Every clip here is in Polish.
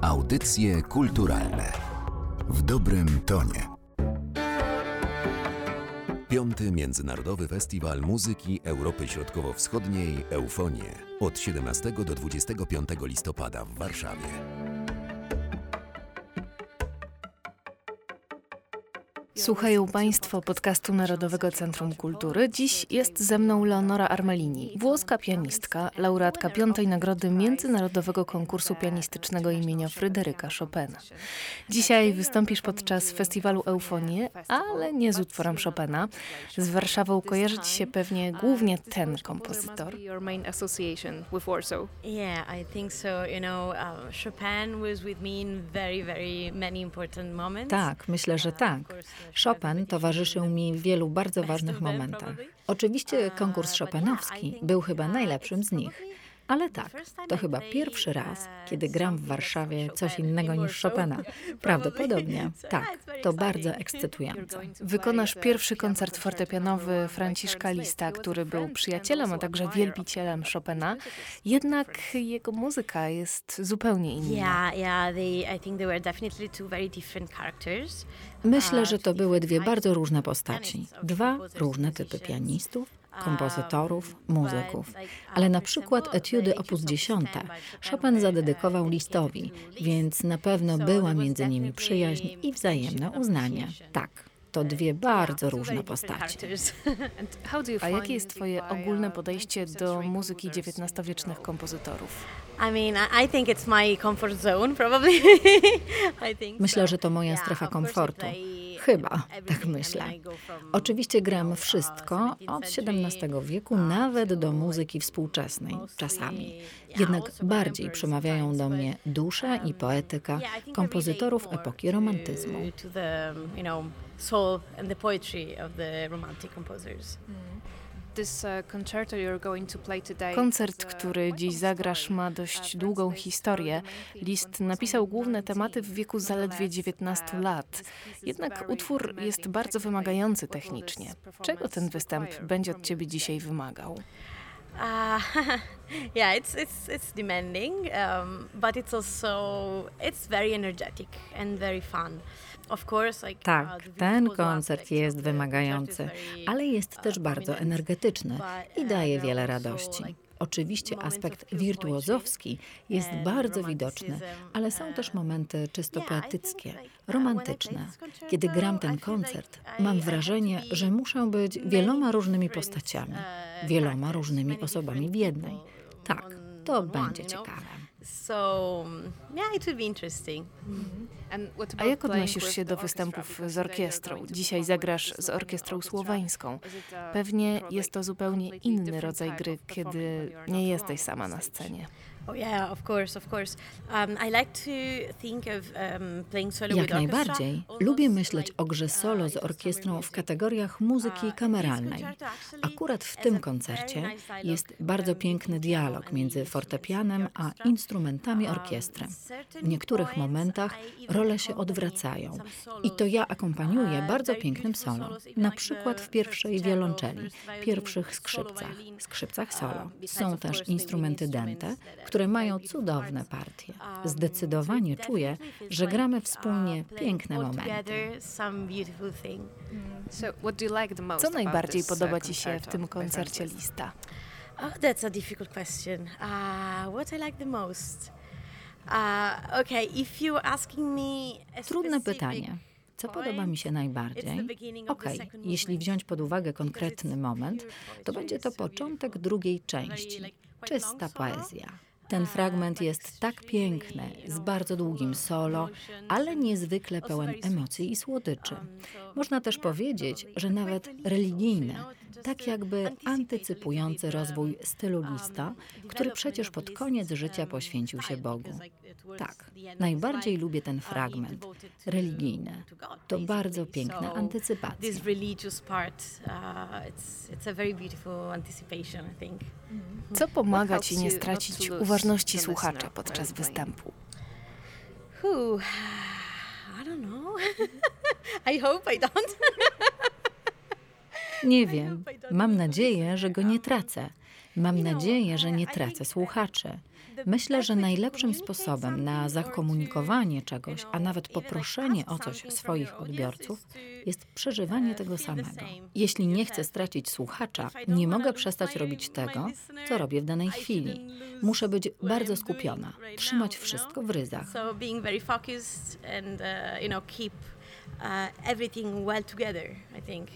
Audycje kulturalne w dobrym tonie. Piąty Międzynarodowy Festiwal Muzyki Europy Środkowo-Wschodniej Eufonie od 17 do 25 listopada w Warszawie. Słuchają Państwo podcastu Narodowego Centrum Kultury. Dziś jest ze mną Leonora Armelini, włoska pianistka, laureatka piątej nagrody Międzynarodowego Konkursu Pianistycznego imienia Fryderyka Chopina. Dzisiaj wystąpisz podczas festiwalu Eufonie, ale nie z utworem Chopina. Z Warszawą kojarzy Ci się pewnie głównie ten kompozytor. Yeah, I think so. You know, Chopin was with me in very, very many important moments. Tak, myślę, że tak. Chopin towarzyszył mi w wielu bardzo ważnych momentach. Oczywiście konkurs Chopinowski był chyba najlepszym z nich. Ale tak, to chyba pierwszy raz, kiedy gram w Warszawie coś innego niż Chopina. Prawdopodobnie tak, to bardzo ekscytujące. Wykonasz pierwszy koncert fortepianowy Franciszka Lista, który był przyjacielem, a także wielbicielem Chopina. Jednak jego muzyka jest zupełnie inna. Myślę, że to były dwie bardzo różne postaci. Dwa różne typy pianistów, kompozytorów, muzyków. Ale na przykład etiudy op. 10 Chopin zadedykował Listowi, więc na pewno była między nimi przyjaźń i wzajemne uznanie. Tak, to dwie bardzo różne postaci. A jakie jest Twoje ogólne podejście do muzyki XIX-wiecznych kompozytorów? I mean, I- I think it's my comfort zone, probably. I think Myślę, że to moja strefa komfortu. Chyba, tak myślę. Oczywiście gram wszystko od 17th XVII wieku nawet do muzyki współczesnej, czasami. Jednak bardziej przemawiają do mnie dusza i poetyka kompozytorów epoki romantyzmu. To, composers. Koncert, który dziś zagrasz, ma dość długą historię. List napisał główne tematy w wieku zaledwie 19 lat. Jednak utwór jest bardzo wymagający technicznie. Czego ten występ będzie od ciebie dzisiaj wymagał? Uh, yeah, it's it's it's demanding, um, but it's also it's very energetic and very fun. Uh, Tak, the ten koncert jest wymagający, ale jest uh, też bardzo energetyczny i uh, daje wiele radości. Oczywiście aspekt wirtuozowski jest bardzo widoczny, ale są też uh, momenty czysto poetyckie, uh, romantyczne. Kiedy gram ten koncert, mam wrażenie, że muszę być wieloma różnymi postaciami, uh, wieloma różnymi osobami w jednej. Tak, to będzie ciekawe. So yeah, it will be interesting. A jak odnosisz się do występów z orkiestrą? Dzisiaj zagrasz z orkiestrą słoweńską. Pewnie jest to zupełnie inny rodzaj gry, kiedy nie jesteś sama na scenie. Oh yeah, of course, of course. Um, I like to think of um, playing solo Jak with najbardziej. Lubię myśleć o grze uh, solo z orkiestrą w kategoriach muzyki Uh, kameralnej. Akurat w tym koncercie jest bardzo um, piękny dialog między fortepianem a instrumentami Um, orkiestry. W niektórych momentach role się odwracają i to ja akompaniuję Uh, bardzo pięknym solo, na przykład w pierwszej wiolonczeli, pierwszych skrzypcach, skrzypcach solo. Są też instrumenty dente, are które mają cudowne partie. Zdecydowanie czuję, że gramy uh, wspólnie piękne momenty. together some beautiful thing. Co najbardziej podoba Ci się w tym koncercie Lista? Oh, that's a difficult question. Uh, what I like the most? Uh, okay, if you're asking me a Trudne pytanie. Co podoba mi się najbardziej? Okej, jeśli wziąć pod uwagę konkretny moment, to będzie to początek drugiej części. Czysta poezja. Ten fragment jest tak piękny, z bardzo długim solo, ale niezwykle pełen emocji i słodyczy. Można też powiedzieć, że nawet religijny, tak jakby antycypujący rozwój stylu Lista, który przecież pod koniec życia poświęcił się Bogu. Tak, najbardziej lubię ten fragment, religijny. To bardzo piękna antycypacja. Uh, think. Co pomaga Ci nie stracić uważności słuchacza podczas występu? I don't know. I hope I don't. Nie wiem. Mam nadzieję, że go nie tracę. Mam nadzieję, że nie tracę słuchaczy. Myślę, że najlepszym sposobem na zakomunikowanie czegoś, a nawet poproszenie o coś swoich odbiorców, jest przeżywanie tego samego. Jeśli nie chcę stracić słuchacza, nie mogę przestać robić tego, co robię w danej chwili. Muszę być bardzo skupiona, trzymać wszystko w ryzach. Uh, everything well together, I think.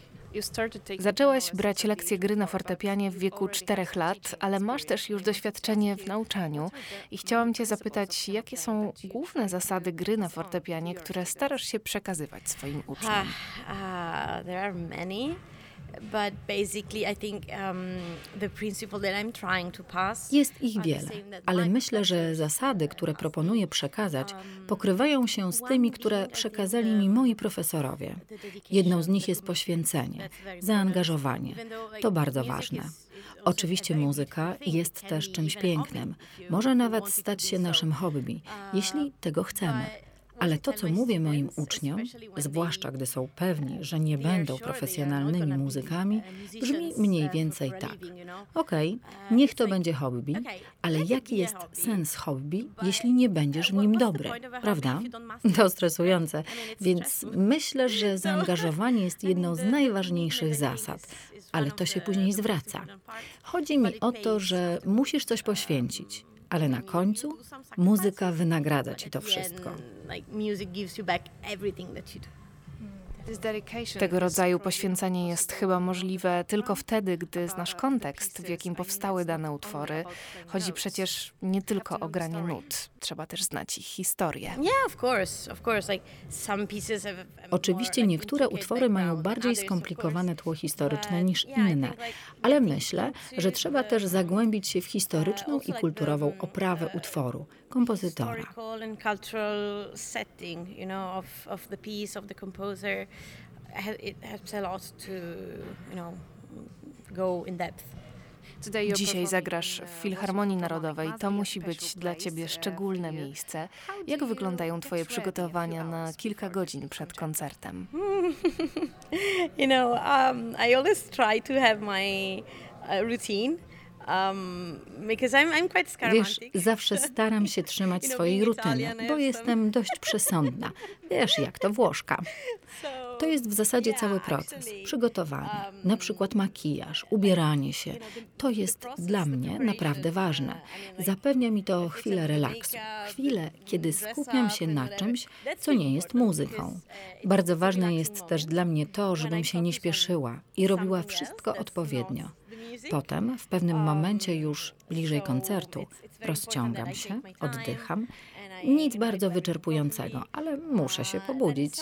Zaczęłaś brać lekcje gry na fortepianie w wieku czterech lat, ale masz też już doświadczenie w nauczaniu i chciałam Cię zapytać, jakie są główne zasady gry na fortepianie, które starasz się przekazywać swoim uczniom? Jest ich wiele, ale myślę, że zasady, które proponuję przekazać, um, pokrywają się z tymi, które przekazali mi moi profesorowie. Jedną z nich jest poświęcenie, zaangażowanie. To bardzo ważne. Oczywiście muzyka jest też czymś pięknym. Może nawet stać się naszym hobby, jeśli tego chcemy. Ale to, co mówię moim uczniom, zwłaszcza gdy są pewni, że nie będą profesjonalnymi muzykami, brzmi mniej więcej tak. Okej, okay, niech to będzie hobby, ale jaki jest sens hobby, jeśli nie będziesz w nim dobry, prawda? To stresujące, więc myślę, że zaangażowanie jest jedną z najważniejszych zasad, ale to się później zwraca. Chodzi mi o to, że musisz coś poświęcić ale na końcu muzyka wynagradza ci to wszystko. Tego rodzaju poświęcenie jest chyba możliwe tylko wtedy, gdy znasz kontekst, w jakim powstały dane utwory. Chodzi przecież nie tylko o granie nut, trzeba też znać ich historię. Oczywiście niektóre utwory mają bardziej skomplikowane tło historyczne niż inne, ale myślę, że trzeba też zagłębić się w historyczną i kulturową oprawę utworu, kompozytora it helps a lot to, you know, go in depth. Dzisiaj zagrasz w Filharmonii Narodowej. To musi być dla ciebie szczególne miejsce. Jak wyglądają twoje przygotowania na kilka godzin przed koncertem? you know, um, I always try to have my uh, routine. Um, Wiesz, zawsze staram się trzymać swojej rutyny, bo jestem dość przesądna. Wiesz, jak to Włoszka. To jest w zasadzie cały proces przygotowania, um, na przykład makijaż, ubieranie się. To jest dla mnie naprawdę ważne. Zapewnia mi to chwilę relaksu, chwilę, kiedy skupiam się na czymś, co nie jest muzyką. Uh, Bardzo ważne jest też dla mnie to, żebym się nie śpieszyła i robiła wszystko odpowiednio. Potem, w pewnym momencie już bliżej koncertu, rozciągam się, oddycham. Nic bardzo wyczerpującego, ale muszę się pobudzić.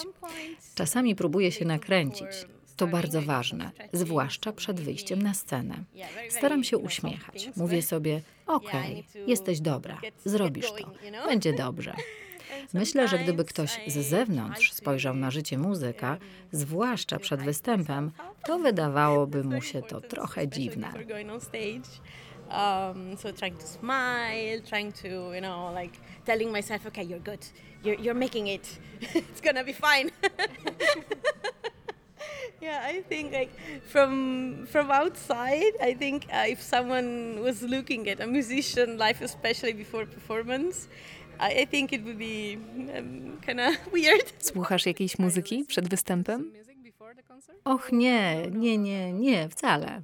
Czasami próbuję się nakręcić. To bardzo ważne, zwłaszcza przed wyjściem na scenę. Staram się uśmiechać. Mówię sobie: Okej, okay, jesteś dobra, zrobisz to, będzie dobrze. Myślę, że gdyby ktoś z zewnątrz spojrzał na życie muzyka, zwłaszcza przed występem, to wydawałoby mu się to trochę dziwne. Um, so trying to smile, trying to, you know, like telling myself, okay, you're good, you're, you're making it, it's gonna be fine. yeah, I think like from from outside, I think uh, if someone was looking at a musician life, especially before performance, I think it would be um, kind of weird. Słuchasz jakiejś muzyki przed występem? Och nie, nie, nie, nie, wcale.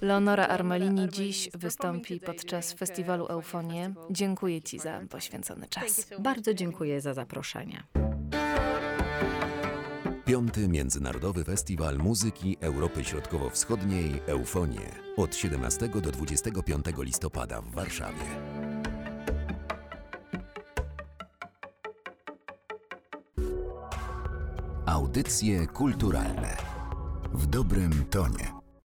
Leonora Armalini dziś wystąpi podczas festiwalu Eufonie. Dziękuję Ci za poświęcony czas. Bardzo dziękuję za zaproszenie. Piąty Międzynarodowy Festiwal Muzyki Europy Środkowo-Wschodniej Eufonie od 17 do 25 listopada w Warszawie. Audycje kulturalne w dobrym tonie.